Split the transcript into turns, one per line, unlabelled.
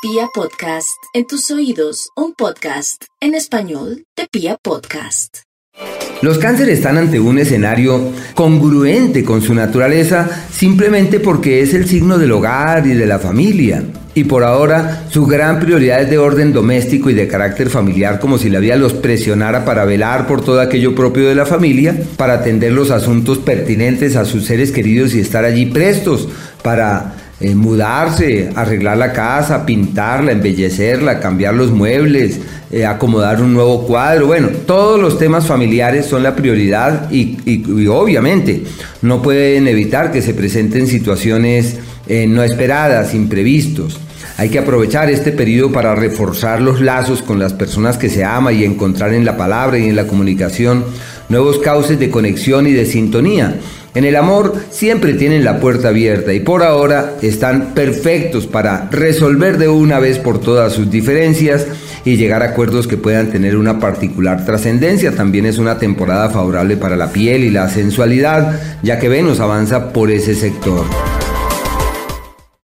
Pia Podcast, en tus oídos, un podcast en español de Pia Podcast.
Los cánceres están ante un escenario congruente con su naturaleza simplemente porque es el signo del hogar y de la familia. Y por ahora su gran prioridad es de orden doméstico y de carácter familiar, como si la vida los presionara para velar por todo aquello propio de la familia, para atender los asuntos pertinentes a sus seres queridos y estar allí prestos para eh, mudarse, arreglar la casa, pintarla, embellecerla, cambiar los muebles, eh, acomodar un nuevo cuadro. Bueno, todos los temas familiares son la prioridad y, obviamente no pueden evitar que se presenten situaciones eh, no esperadas, imprevistos. Hay que aprovechar este periodo para reforzar los lazos con las personas que se ama y encontrar en la palabra y en la comunicación nuevos cauces de conexión y de sintonía en el amor siempre tienen la puerta abierta y por ahora están perfectos para resolver de una vez por todas sus diferencias y llegar a acuerdos que puedan tener una particular trascendencia. También es una temporada favorable para la piel y la sensualidad, ya que Venus avanza por ese sector.